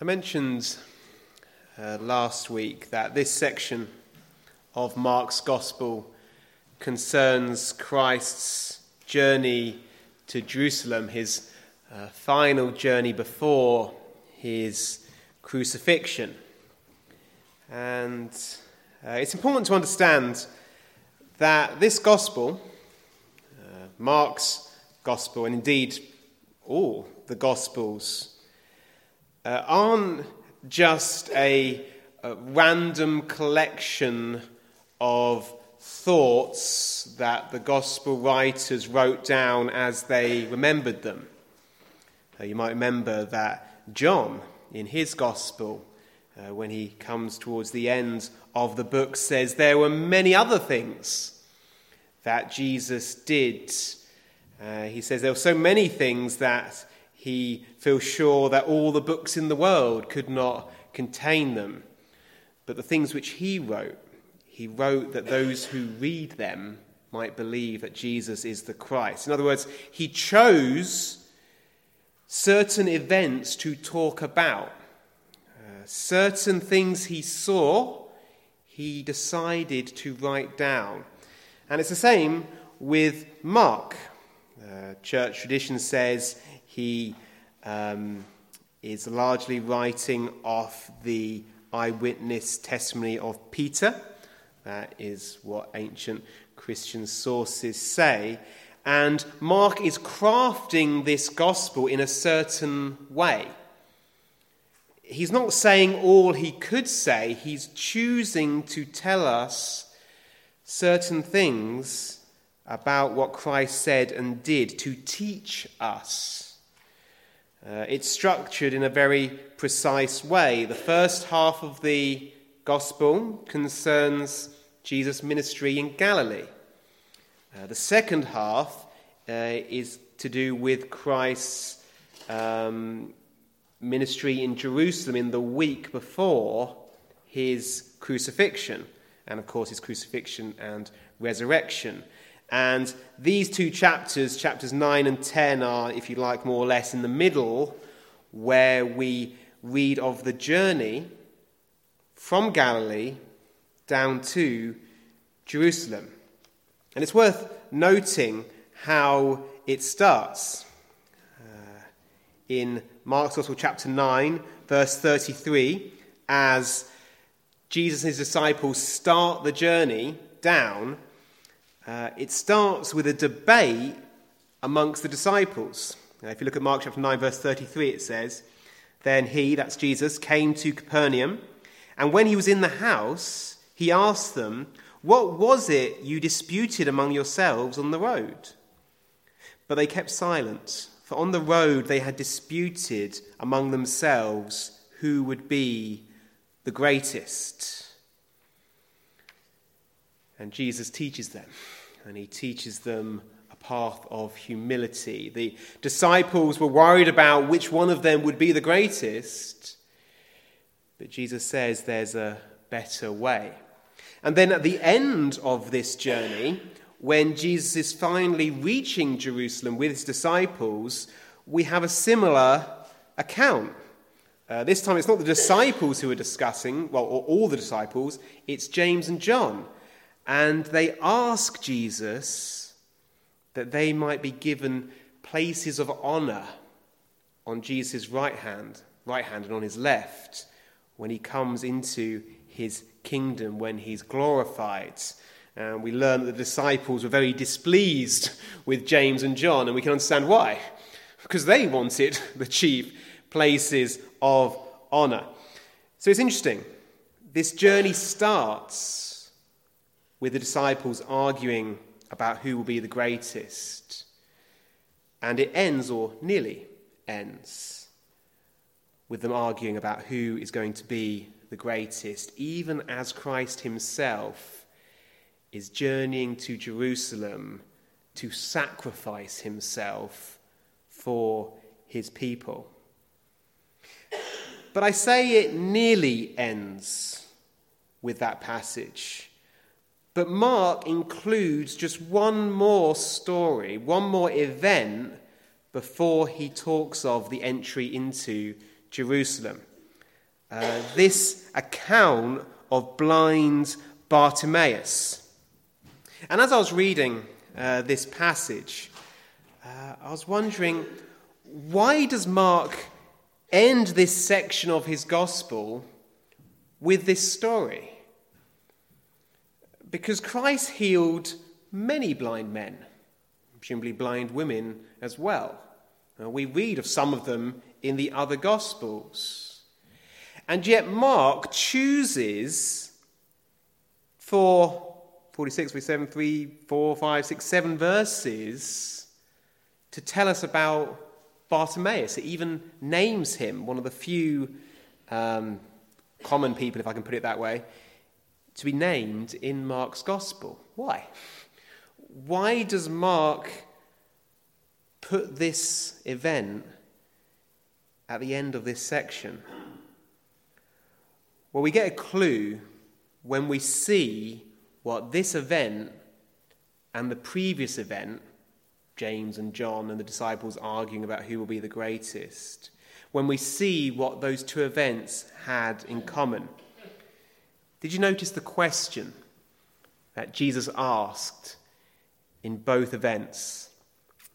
I mentioned uh, last week that this section of Mark's Gospel concerns Christ's journey to Jerusalem, his uh, final journey before his crucifixion. And uh, it's important to understand that this Gospel, uh, Mark's Gospel, and indeed all the Gospels, uh, aren't just a, a random collection of thoughts that the gospel writers wrote down as they remembered them. Uh, you might remember that John, in his gospel, uh, when he comes towards the end of the book, says there were many other things that Jesus did. Uh, he says there were so many things that he feels sure that all the books in the world could not contain them. But the things which he wrote, he wrote that those who read them might believe that Jesus is the Christ. In other words, he chose certain events to talk about. Uh, certain things he saw, he decided to write down. And it's the same with Mark. Uh, church tradition says he um, is largely writing off the eyewitness testimony of Peter. That is what ancient Christian sources say. And Mark is crafting this gospel in a certain way. He's not saying all he could say, he's choosing to tell us certain things about what Christ said and did to teach us uh, it's structured in a very precise way. The first half of the gospel concerns Jesus' ministry in Galilee. Uh, the second half uh, is to do with Christ's um, ministry in Jerusalem in the week before his crucifixion, and of course, his crucifixion and resurrection. And these two chapters, chapters 9 and 10, are, if you like, more or less in the middle, where we read of the journey from Galilee down to Jerusalem. And it's worth noting how it starts. Uh, in Mark's Gospel, chapter 9, verse 33, as Jesus and his disciples start the journey down uh, it starts with a debate amongst the disciples. Now, if you look at Mark chapter 9, verse 33, it says, Then he, that's Jesus, came to Capernaum, and when he was in the house, he asked them, What was it you disputed among yourselves on the road? But they kept silent, for on the road they had disputed among themselves who would be the greatest. And Jesus teaches them and he teaches them a path of humility. The disciples were worried about which one of them would be the greatest, but Jesus says there's a better way. And then at the end of this journey, when Jesus is finally reaching Jerusalem with his disciples, we have a similar account. Uh, this time it's not the disciples who are discussing, well, or all the disciples, it's James and John and they ask Jesus that they might be given places of honor on Jesus' right hand, right hand and on his left when he comes into his kingdom, when he's glorified. And we learn that the disciples were very displeased with James and John, and we can understand why. Because they wanted the chief places of honor. So it's interesting. This journey starts with the disciples arguing about who will be the greatest. And it ends, or nearly ends, with them arguing about who is going to be the greatest, even as Christ himself is journeying to Jerusalem to sacrifice himself for his people. But I say it nearly ends with that passage but Mark includes just one more story, one more event before he talks of the entry into Jerusalem. uh, this account of blind Bartimaeus. And as I was reading uh, this passage, uh, I was wondering why does Mark end this section of his gospel with this story? Because Christ healed many blind men, presumably blind women as well. Uh, we read of some of them in the other gospels. And yet, Mark chooses for 46, 47, 3, 4, 5, 6, 7 verses to tell us about Bartimaeus. It even names him, one of the few um, common people, if I can put it that way, to be named in Mark's gospel. Why? Why does Mark put this event at the end of this section? Well, we get a clue when we see what this event and the previous event James and John and the disciples arguing about who will be the greatest, when we see what those two events had in common. Did you notice the question that Jesus asked in both events?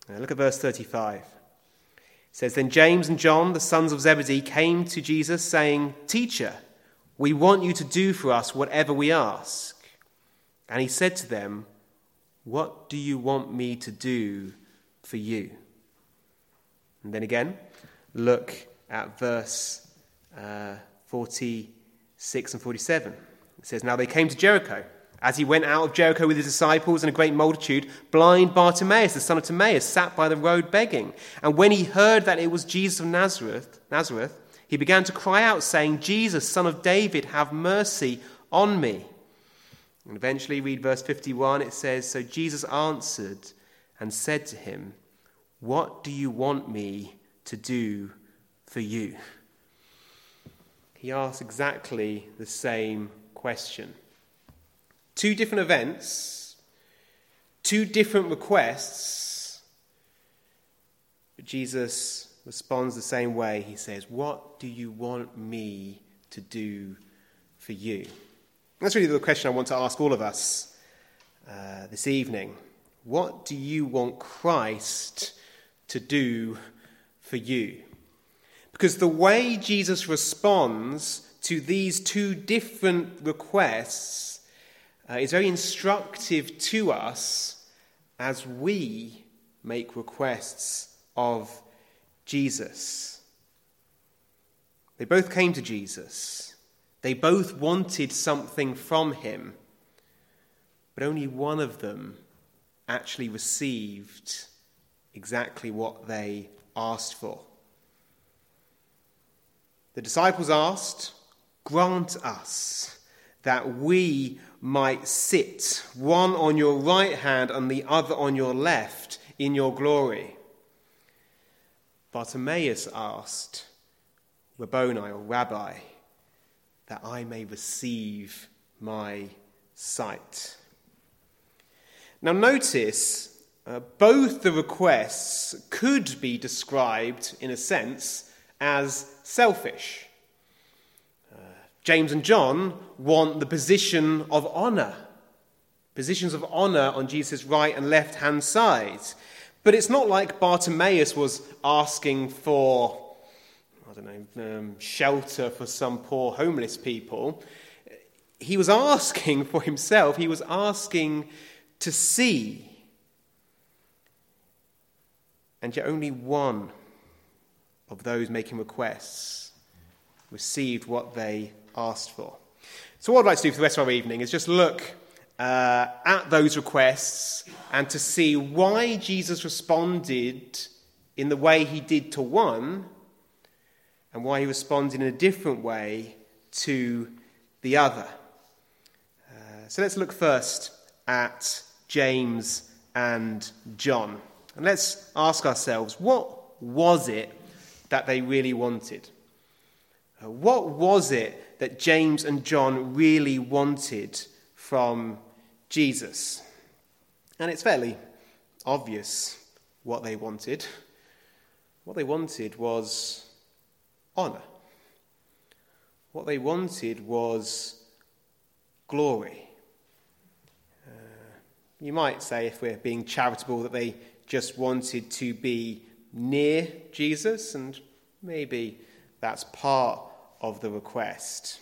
Now look at verse 35. It says, Then James and John, the sons of Zebedee, came to Jesus, saying, Teacher, we want you to do for us whatever we ask. And he said to them, what do you want me to do for you? And then again, look at verse uh, 46 and 47. It says, Now they came to Jericho. As he went out of Jericho with his disciples and a great multitude, blind Bartimaeus, the son of Timaeus, sat by the road begging. And when he heard that it was Jesus of Nazareth, Nazareth, he began to cry out, saying, Jesus, son of David, have mercy on me. And eventually, read verse 51, it says So Jesus answered and said to him, What do you want me to do for you? He asks exactly the same question. Two different events, two different requests, but Jesus responds the same way. He says, What do you want me to do for you? That's really the question I want to ask all of us uh, this evening. What do you want Christ to do for you? Because the way Jesus responds to these two different requests uh, is very instructive to us as we make requests of Jesus. They both came to Jesus. They both wanted something from him, but only one of them actually received exactly what they asked for. The disciples asked, Grant us that we might sit, one on your right hand and the other on your left, in your glory. Bartimaeus asked, Rabboni or Rabbi, that I may receive my sight. Now, notice uh, both the requests could be described, in a sense, as selfish. James and John want the position of honour, positions of honour on Jesus' right and left hand side. But it's not like Bartimaeus was asking for I don't know, um, shelter for some poor homeless people. He was asking for himself, he was asking to see. And yet, only one of those making requests received what they asked for. So, what I'd like to do for the rest of our evening is just look uh, at those requests and to see why Jesus responded in the way he did to one and why he responds in a different way to the other. Uh, so let's look first at James and John. And let's ask ourselves what was it that they really wanted? What was it that James and John really wanted from Jesus? And it's fairly obvious what they wanted. What they wanted was honour. What they wanted was glory. Uh, you might say, if we're being charitable, that they just wanted to be near Jesus, and maybe that's part of the request.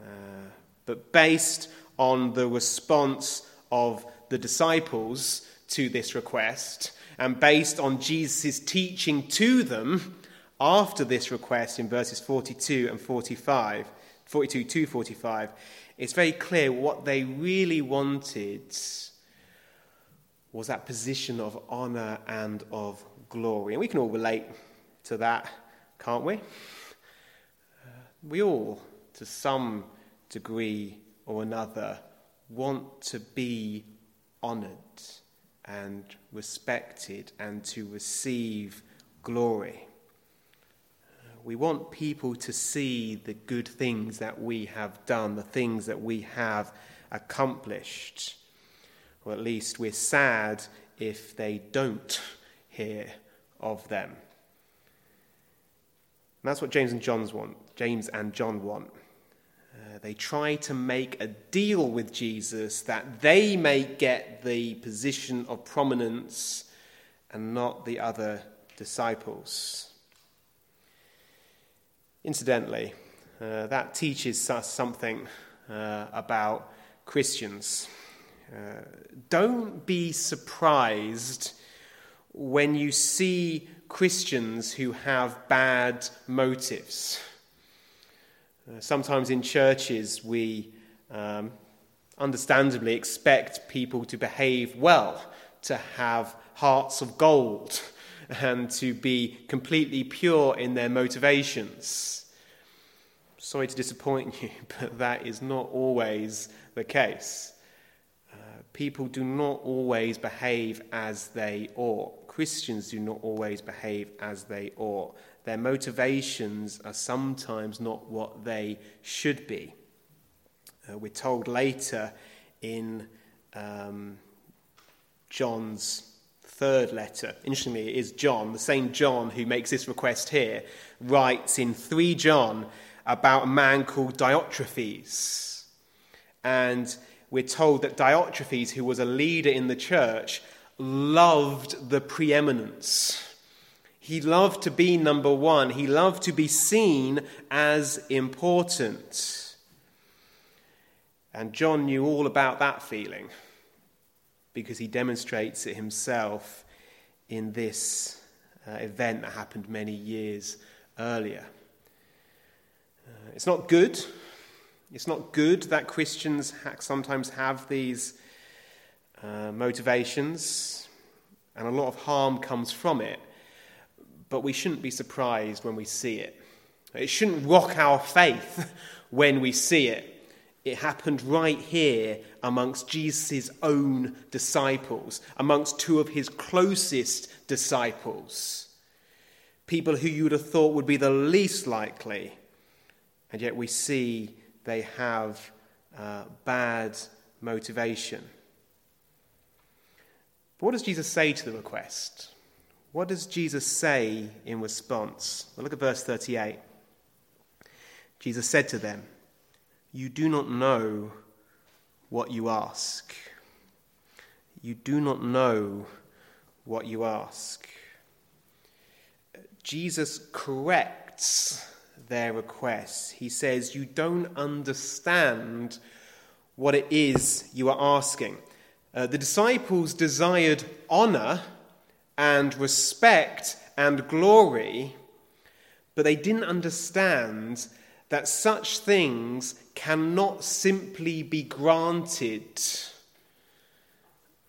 Uh, but based on the response of the disciples to this request, and based on Jesus' teaching to them after this request in verses 42 and 45, 42 to 45, it's very clear what they really wanted was that position of honor and of glory. And we can all relate to that, can't we? We all, to some degree or another, want to be honored and respected and to receive glory. We want people to see the good things that we have done, the things that we have accomplished. Or at least we're sad if they don't hear of them. And that's what James and John's want. James and John want. Uh, they try to make a deal with Jesus that they may get the position of prominence and not the other disciples. Incidentally, uh, that teaches us something uh, about Christians. Uh, don't be surprised when you see Christians who have bad motives. Uh, sometimes in churches, we um, understandably expect people to behave well, to have hearts of gold and to be completely pure in their motivations. Sorry to disappoint you, but that is not always the case. Uh, people do not always behave as they ought. Christians do not always behave as they ought. Their motivations are sometimes not what they should be. Uh, we're told later in um, John's third letter. Interestingly, it is John, the same John who makes this request here, writes in 3 John about a man called Diotrephes. And we're told that Diotrephes, who was a leader in the church, loved the preeminence. He loved to be number one. He loved to be seen as important. And John knew all about that feeling because he demonstrates it himself in this uh, event that happened many years earlier. Uh, it's not good. It's not good that Christians ha- sometimes have these uh, motivations, and a lot of harm comes from it. But we shouldn't be surprised when we see it. It shouldn't rock our faith when we see it. It happened right here amongst Jesus' own disciples, amongst two of his closest disciples. People who you would have thought would be the least likely. And yet we see they have uh, bad motivation. But what does Jesus say to the request? What does Jesus say in response? Well, look at verse 38. Jesus said to them, you do not know what you ask. You do not know what you ask. Jesus corrects their requests. He says, You don't understand what it is you are asking. Uh, the disciples desired honor and respect and glory, but they didn't understand that such things cannot simply be granted.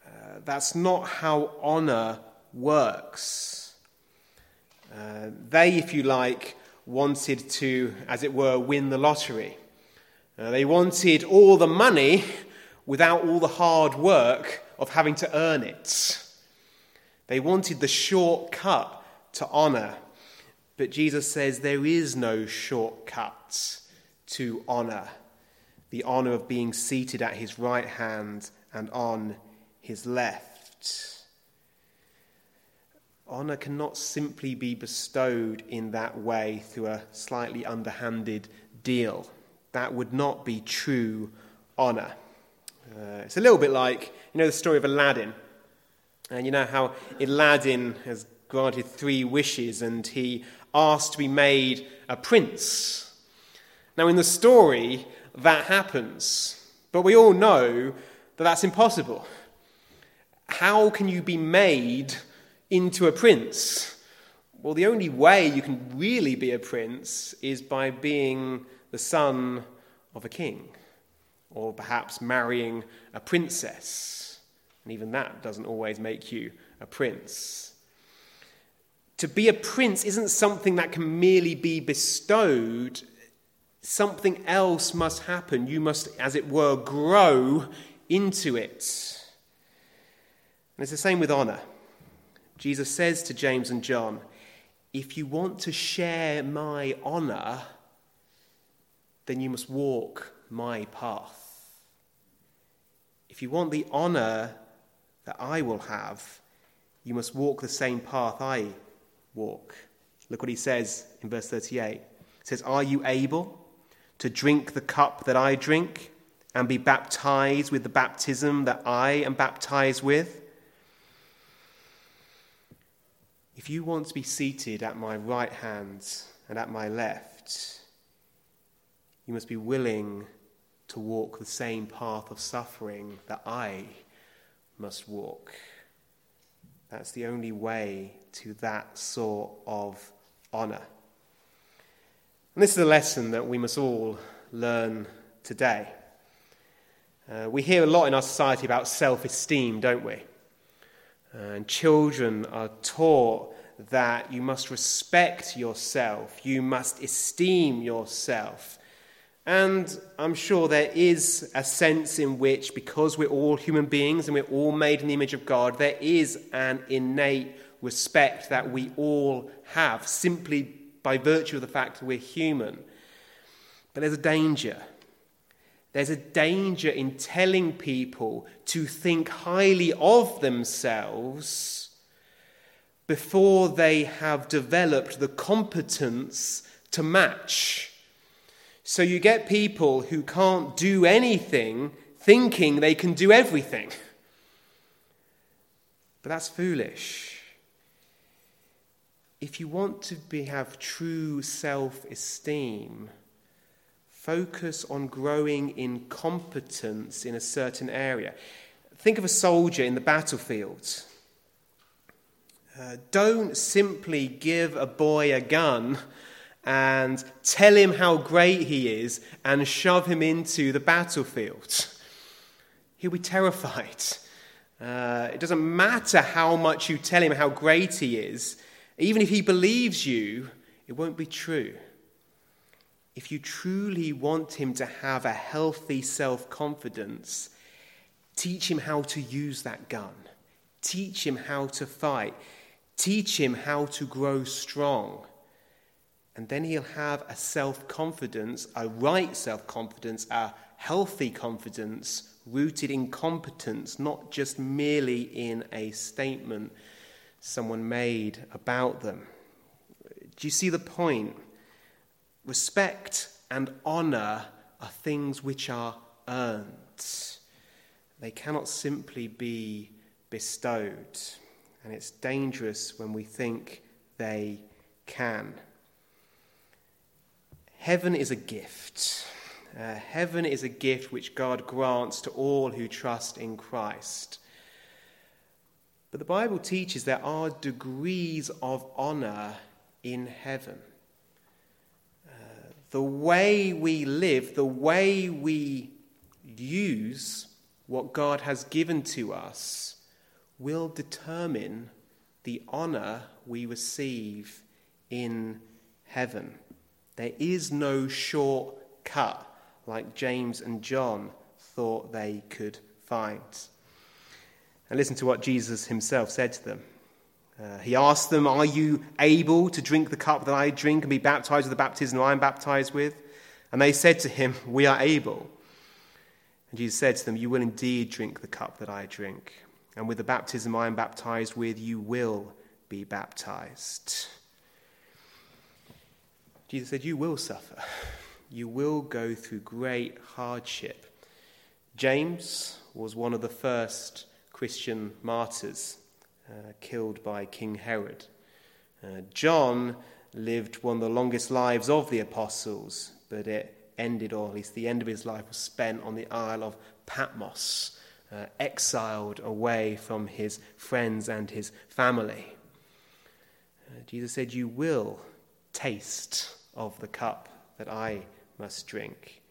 Uh, that's not how honor works. Uh, they, if you like, wanted to, as it were, win the lottery. Uh, they wanted all the money without all the hard work of having to earn it. They wanted the shortcut to honor. But Jesus says there is no shortcut to honor the honor of being seated at his right hand and on his left. Honor cannot simply be bestowed in that way through a slightly underhanded deal. That would not be true honour. Uh, it's a little bit like, you know, the story of Aladdin. And you know how Aladdin has granted three wishes and he asked to be made a prince. Now, in the story, that happens. But we all know that that's impossible. How can you be made into a prince? Well, the only way you can really be a prince is by being the son of a king, or perhaps marrying a princess. And even that doesn't always make you a prince. To be a prince isn't something that can merely be bestowed. Something else must happen. You must, as it were, grow into it. And it's the same with honor. Jesus says to James and John, if you want to share my honor, then you must walk my path. If you want the honor that I will have, you must walk the same path I walk. Look what he says in verse 38. He says, Are you able to drink the cup that I drink and be baptized with the baptism that I am baptized with? If you want to be seated at my right hand and at my left, you must be willing to walk the same path of suffering that I must walk. That's the only way to that sort of honour. And this is a lesson that we must all learn today. Uh, we hear a lot in our society about self esteem, don't we? And children are taught that you must respect yourself, you must esteem yourself. And I'm sure there is a sense in which, because we're all human beings and we're all made in the image of God, there is an innate respect that we all have simply by virtue of the fact that we're human. But there's a danger. There's a danger in telling people to think highly of themselves before they have developed the competence to match. So you get people who can't do anything thinking they can do everything. But that's foolish. If you want to be, have true self esteem, focus on growing in competence in a certain area. Think of a soldier in the battlefield. Uh, don't simply give a boy a gun and tell him how great he is and shove him into the battlefield. He'll be terrified. Uh, it doesn't matter how much you tell him how great he is, even if he believes you, it won't be true if you truly want him to have a healthy self confidence, teach him how to use that gun. Teach him how to fight. Teach him how to grow strong. And then he'll have a self confidence, a right self confidence, a healthy confidence rooted in competence, not just merely in a statement someone made about them. Do you see the point? Respect and honour are things which are earned. They cannot simply be bestowed. And it's dangerous when we think they can. Heaven is a gift. Uh, heaven is a gift which God grants to all who trust in Christ. But the Bible teaches there are degrees of honour in heaven the way we live, the way we use what God has given to us, will determine the honor we receive in heaven. There is no shortcut like James and John thought they could find. And listen to what Jesus himself said to them. Uh, he asked them, Are you able to drink the cup that I drink and be baptized with the baptism I am baptized with? And they said to him, We are able. And Jesus said to them, You will indeed drink the cup that I drink, and with the baptism I am baptized with, you will be baptized. Jesus said, You will suffer. You will go through great hardship. James was one of the first Christian martyrs uh, killed by King Herod. Uh, John lived one of the longest lives of the apostles, but it ended, or at least the end of his life was spent on the Isle of Patmos, uh, exiled away from his friends and his family. Uh, Jesus said, You will taste of the cup that I must drink.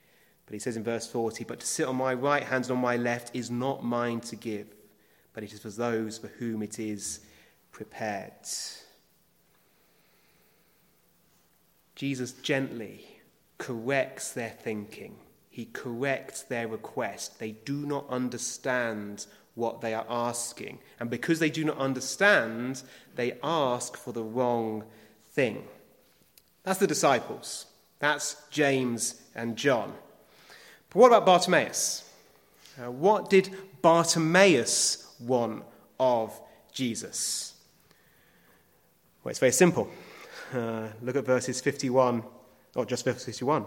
But he says in verse 40, But to sit on my right hand and on my left is not mine to give, but it is for those for whom it is prepared. Jesus gently corrects their thinking. He corrects their request. They do not understand what they are asking. And because they do not understand, they ask for the wrong thing. That's the disciples. That's James and John. But what about Bartimaeus? Uh, what did Bartimaeus want of Jesus? Well, it's very simple. Uh, look at verses 51, or just verse 51.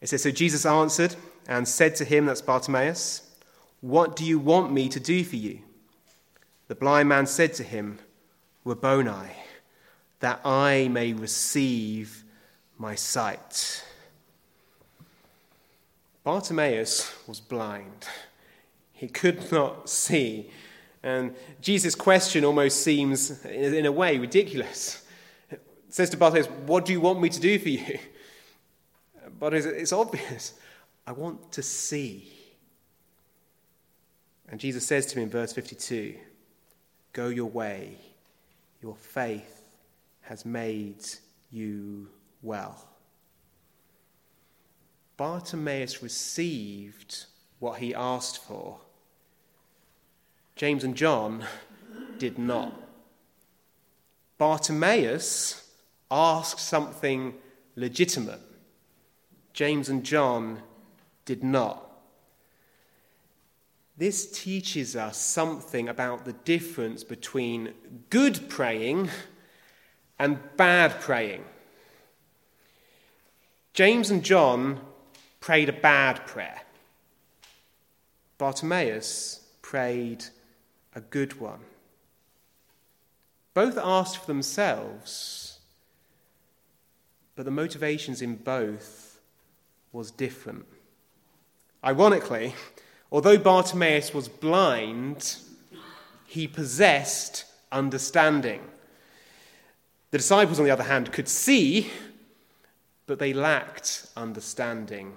It says, So Jesus answered and said to him, that's Bartimaeus, What do you want me to do for you? The blind man said to him, Rabboni, that I may receive my sight. Bartimaeus was blind. He could not see. And Jesus' question almost seems, in a way, ridiculous It says to Bartimaeus, What do you want me to do for you? But it's obvious. I want to see. And Jesus says to him in verse 52 Go your way, your faith has made you well. Bartimaeus received what he asked for. James and John did not. Bartimaeus asked something legitimate. James and John did not. This teaches us something about the difference between good praying and bad praying. James and John prayed a bad prayer. Bartimaeus prayed a good one. Both asked for themselves but the motivations in both was different. Ironically, although Bartimaeus was blind, he possessed understanding. The disciples, on the other hand, could see, but they lacked understanding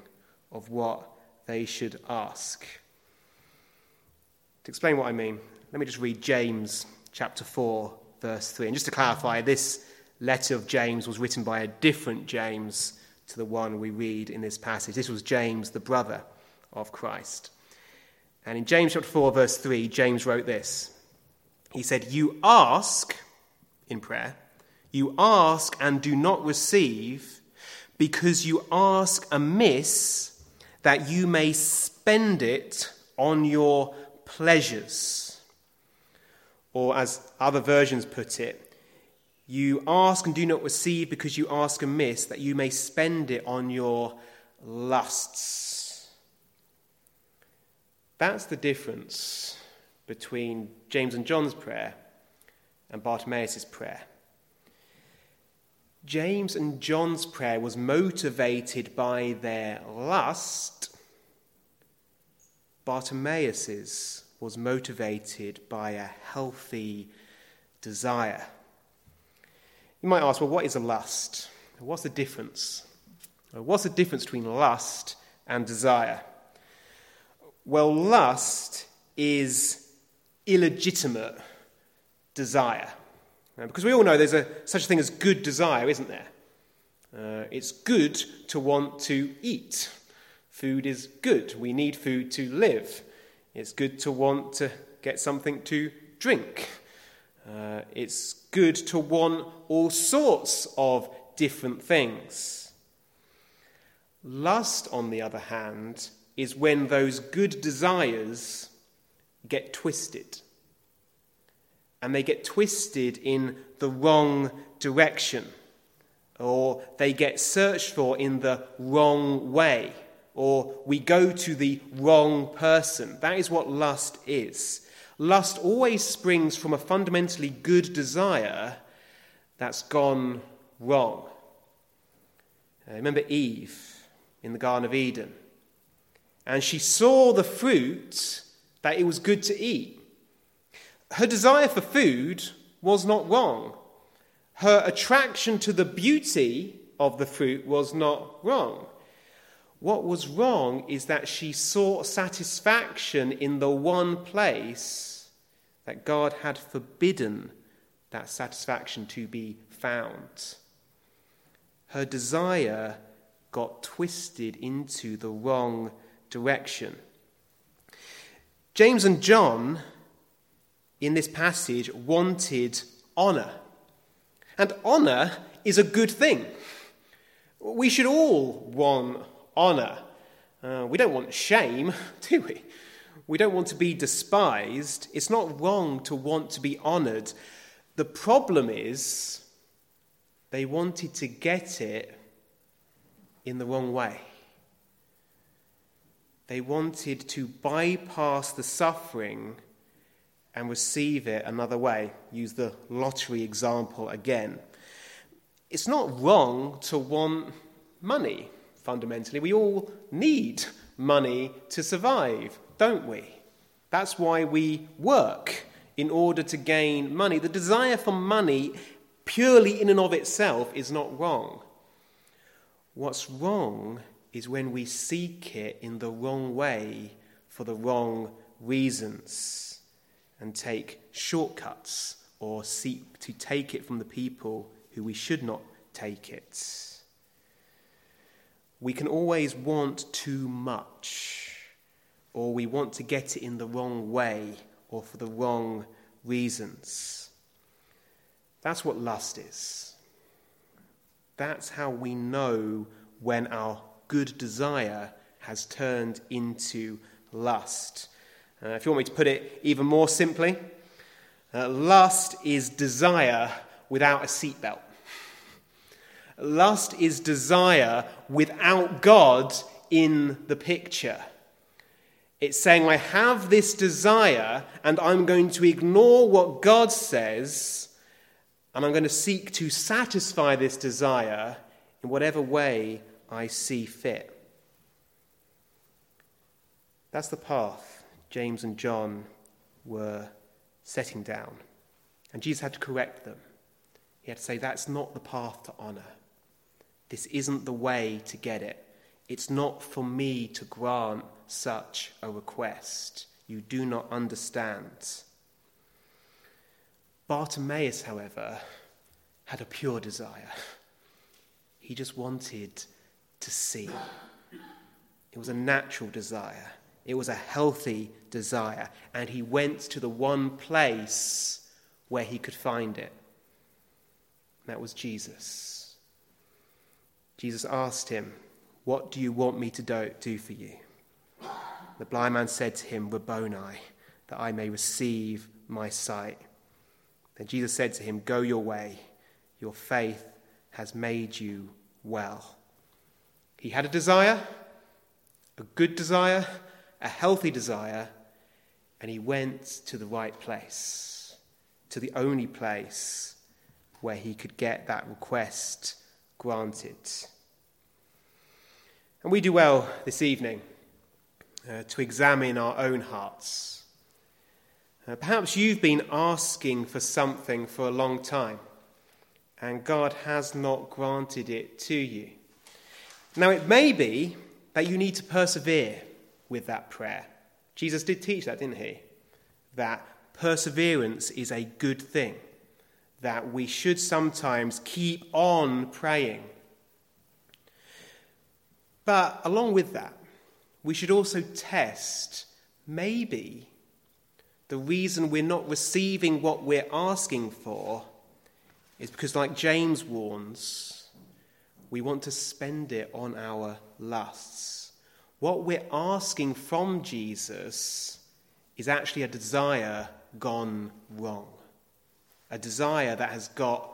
of what they should ask. To explain what I mean, let me just read James chapter 4, verse 3. And just to clarify, this letter of James was written by a different James to the one we read in this passage. This was James, the brother of Christ. And in James chapter 4, verse 3, James wrote this. He said, You ask in prayer, you ask and do not receive because you ask amiss that you may spend it on your pleasures. Or, as other versions put it, you ask and do not receive because you ask amiss, that you may spend it on your lusts. That's the difference between James and John's prayer and Bartimaeus' prayer. James and John's prayer was motivated by their lust. Bartimaeus's was motivated by a healthy desire. You might ask, well, what is a lust? What's the difference? What's the difference between lust and desire? Well, lust is illegitimate desire. Because we all know there's a, such a thing as good desire, isn't there? Uh, it's good to want to eat. Food is good. We need food to live. It's good to want to get something to drink. Uh, it's good to want all sorts of different things. Lust, on the other hand, is when those good desires get twisted. And they get twisted in the wrong direction. or they get searched for in the wrong way, or we go to the wrong person. That is what lust is. Lust always springs from a fundamentally good desire that's gone wrong. Uh, remember Eve in the Garden of Eden? And she saw the fruit that it was good to eat. Her desire for food was not wrong. Her attraction to the beauty of the fruit was not wrong. What was wrong is that she sought satisfaction in the one place that God had forbidden that satisfaction to be found. Her desire got twisted into the wrong direction. James and John, in this passage, wanted honour. And honour is a good thing. We should all want honour. Uh, we don't want shame, do we? We don't want to be despised. It's not wrong to want to be honoured. The problem is they wanted to get it in the wrong way. They wanted to bypass the suffering and receive it another way. Use the lottery example again. It's not wrong to want money fundamentally. We all need money to survive, don't we? That's why we work in order to gain money. The desire for money, purely in and of itself, is not wrong. What's wrong is when we seek it in the wrong way for the wrong reasons and take shortcuts or seek to take it from the people who we should not take it we can always want too much, or we want to get it in the wrong way or for the wrong reasons. That's what lust is. That's how we know when our good desire has turned into lust. Uh, if you want me to put it even more simply, uh, lust is desire without a seatbelt. Lust is desire without God in the picture. It's saying, I have this desire, and I'm going to ignore what God says, and I'm going to seek to satisfy this desire in whatever way I see fit. That's the path James and John were setting down. And Jesus had to correct them. He had to say, That's not the path to honor. This isn't the way to get it. It's not for me to grant such a request. You do not understand. Bartimaeus, however, had a pure desire. He just wanted to see. It was a natural desire, it was a healthy desire, and he went to the one place where he could find it. That was Jesus. Jesus asked him, What do you want me to do, do for you? The blind man said to him, Rabboni, that I may receive my sight. Then Jesus said to him, Go your way, your faith has made you well. He had a desire, a good desire, a healthy desire, and he went to the right place, to the only place where he could get that request granted. And we do well this evening uh, to examine our own hearts. Uh, perhaps you've been asking for something for a long time, and God has not granted it to you. Now, it may be that you need to persevere with that prayer. Jesus did teach that, didn't he? That perseverance is a good thing, that we should sometimes keep on praying but along with that, we should also test maybe the reason we're not receiving what we're asking for is because, like James warns, we want to spend it on our lusts. What we're asking from Jesus is actually a desire gone wrong, a desire that has got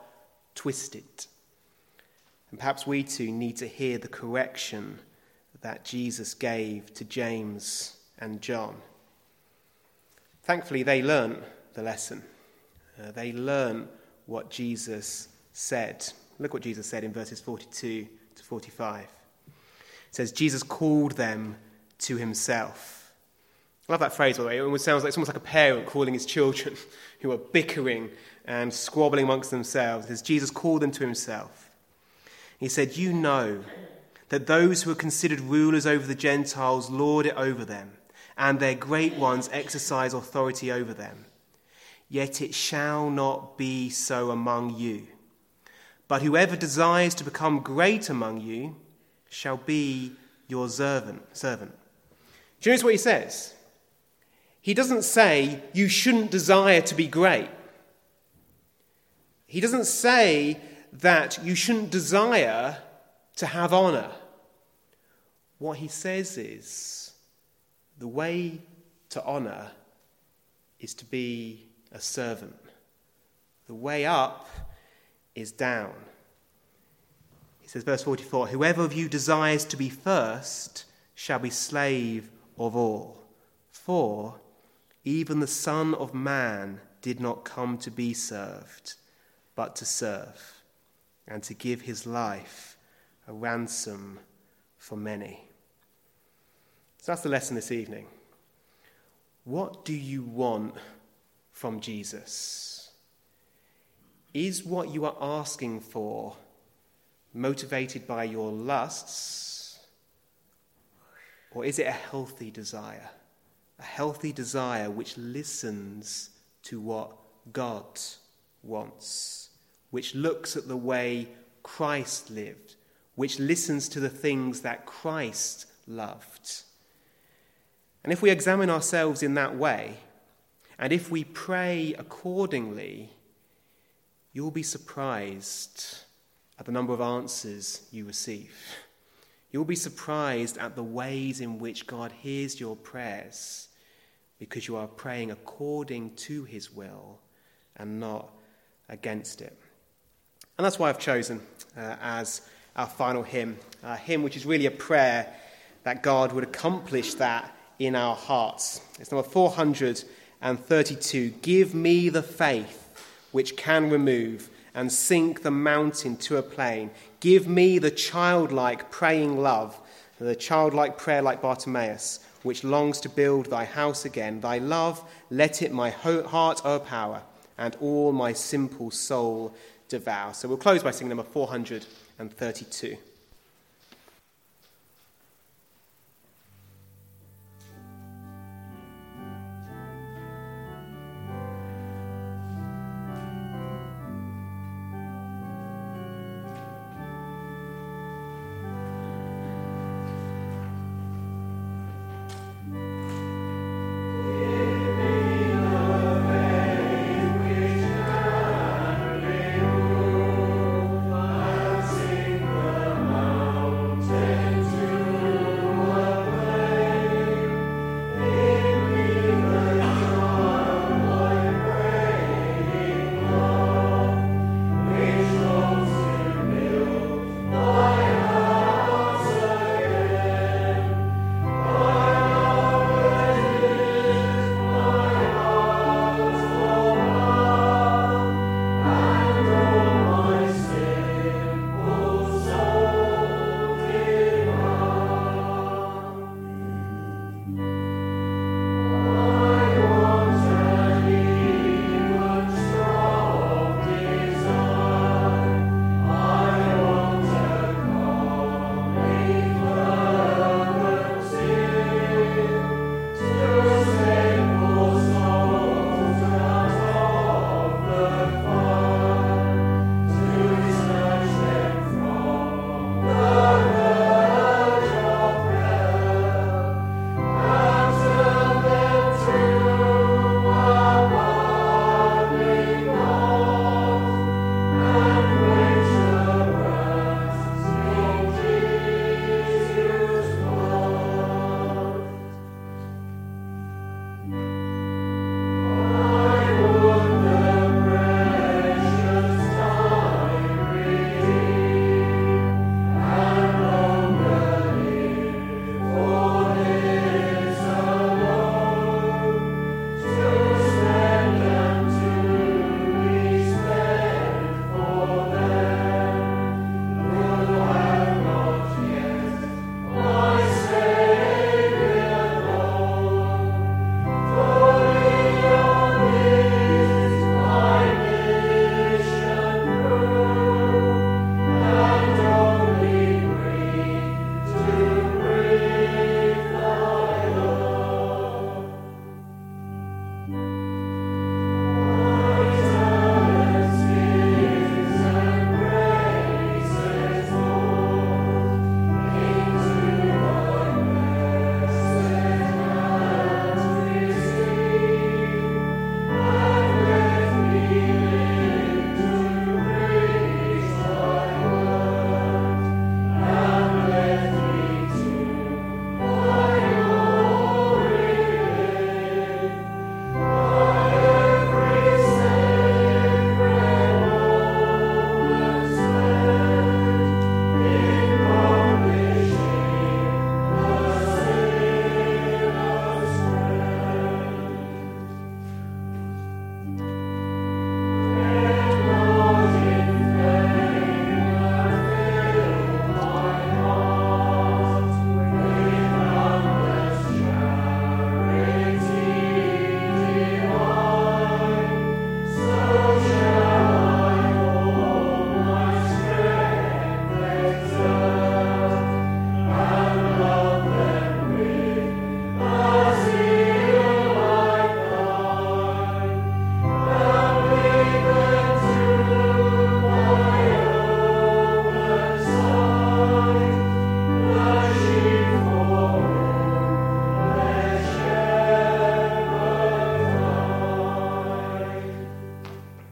twisted. And perhaps we too need to hear the correction that Jesus gave to James and John. Thankfully, they learned the lesson. Uh, they learned what Jesus said. Look what Jesus said in verses 42 to 45. It says, Jesus called them to himself. I love that phrase, by the way. It sounds like it's almost like a parent calling his children who are bickering and squabbling amongst themselves. It says, Jesus called them to himself. He said, You know that those who are considered rulers over the Gentiles lord it over them, and their great ones exercise authority over them. Yet it shall not be so among you. But whoever desires to become great among you shall be your servant. servant. Do you notice what he says? He doesn't say you shouldn't desire to be great. He doesn't say that you shouldn't desire to have honor. What he says is the way to honor is to be a servant. The way up is down. Says, verse 44 Whoever of you desires to be first shall be slave of all. For even the Son of Man did not come to be served, but to serve, and to give his life a ransom for many. So that's the lesson this evening. What do you want from Jesus? Is what you are asking for motivated by your lusts, or is it a healthy desire? A healthy desire which listens to what God wants, which looks at the way Christ lived, which listens to the things that Christ loved. And if we examine ourselves in that way, and if we pray accordingly, you'll be surprised at the number of answers you receive. You'll be surprised at the ways in which God hears your prayers because you are praying according to his will and not against it. And that's why I've chosen uh, as our final hymn, a hymn which is really a prayer that God would accomplish that in our hearts. It's number 432. Give me the faith which can remove and sink the mountain to a plain. Give me the childlike praying love, the childlike prayer like Bartimaeus, which longs to build thy house again. Thy love, let it my heart o'erpower, and all my simple soul devour. So we'll close by singing number 432.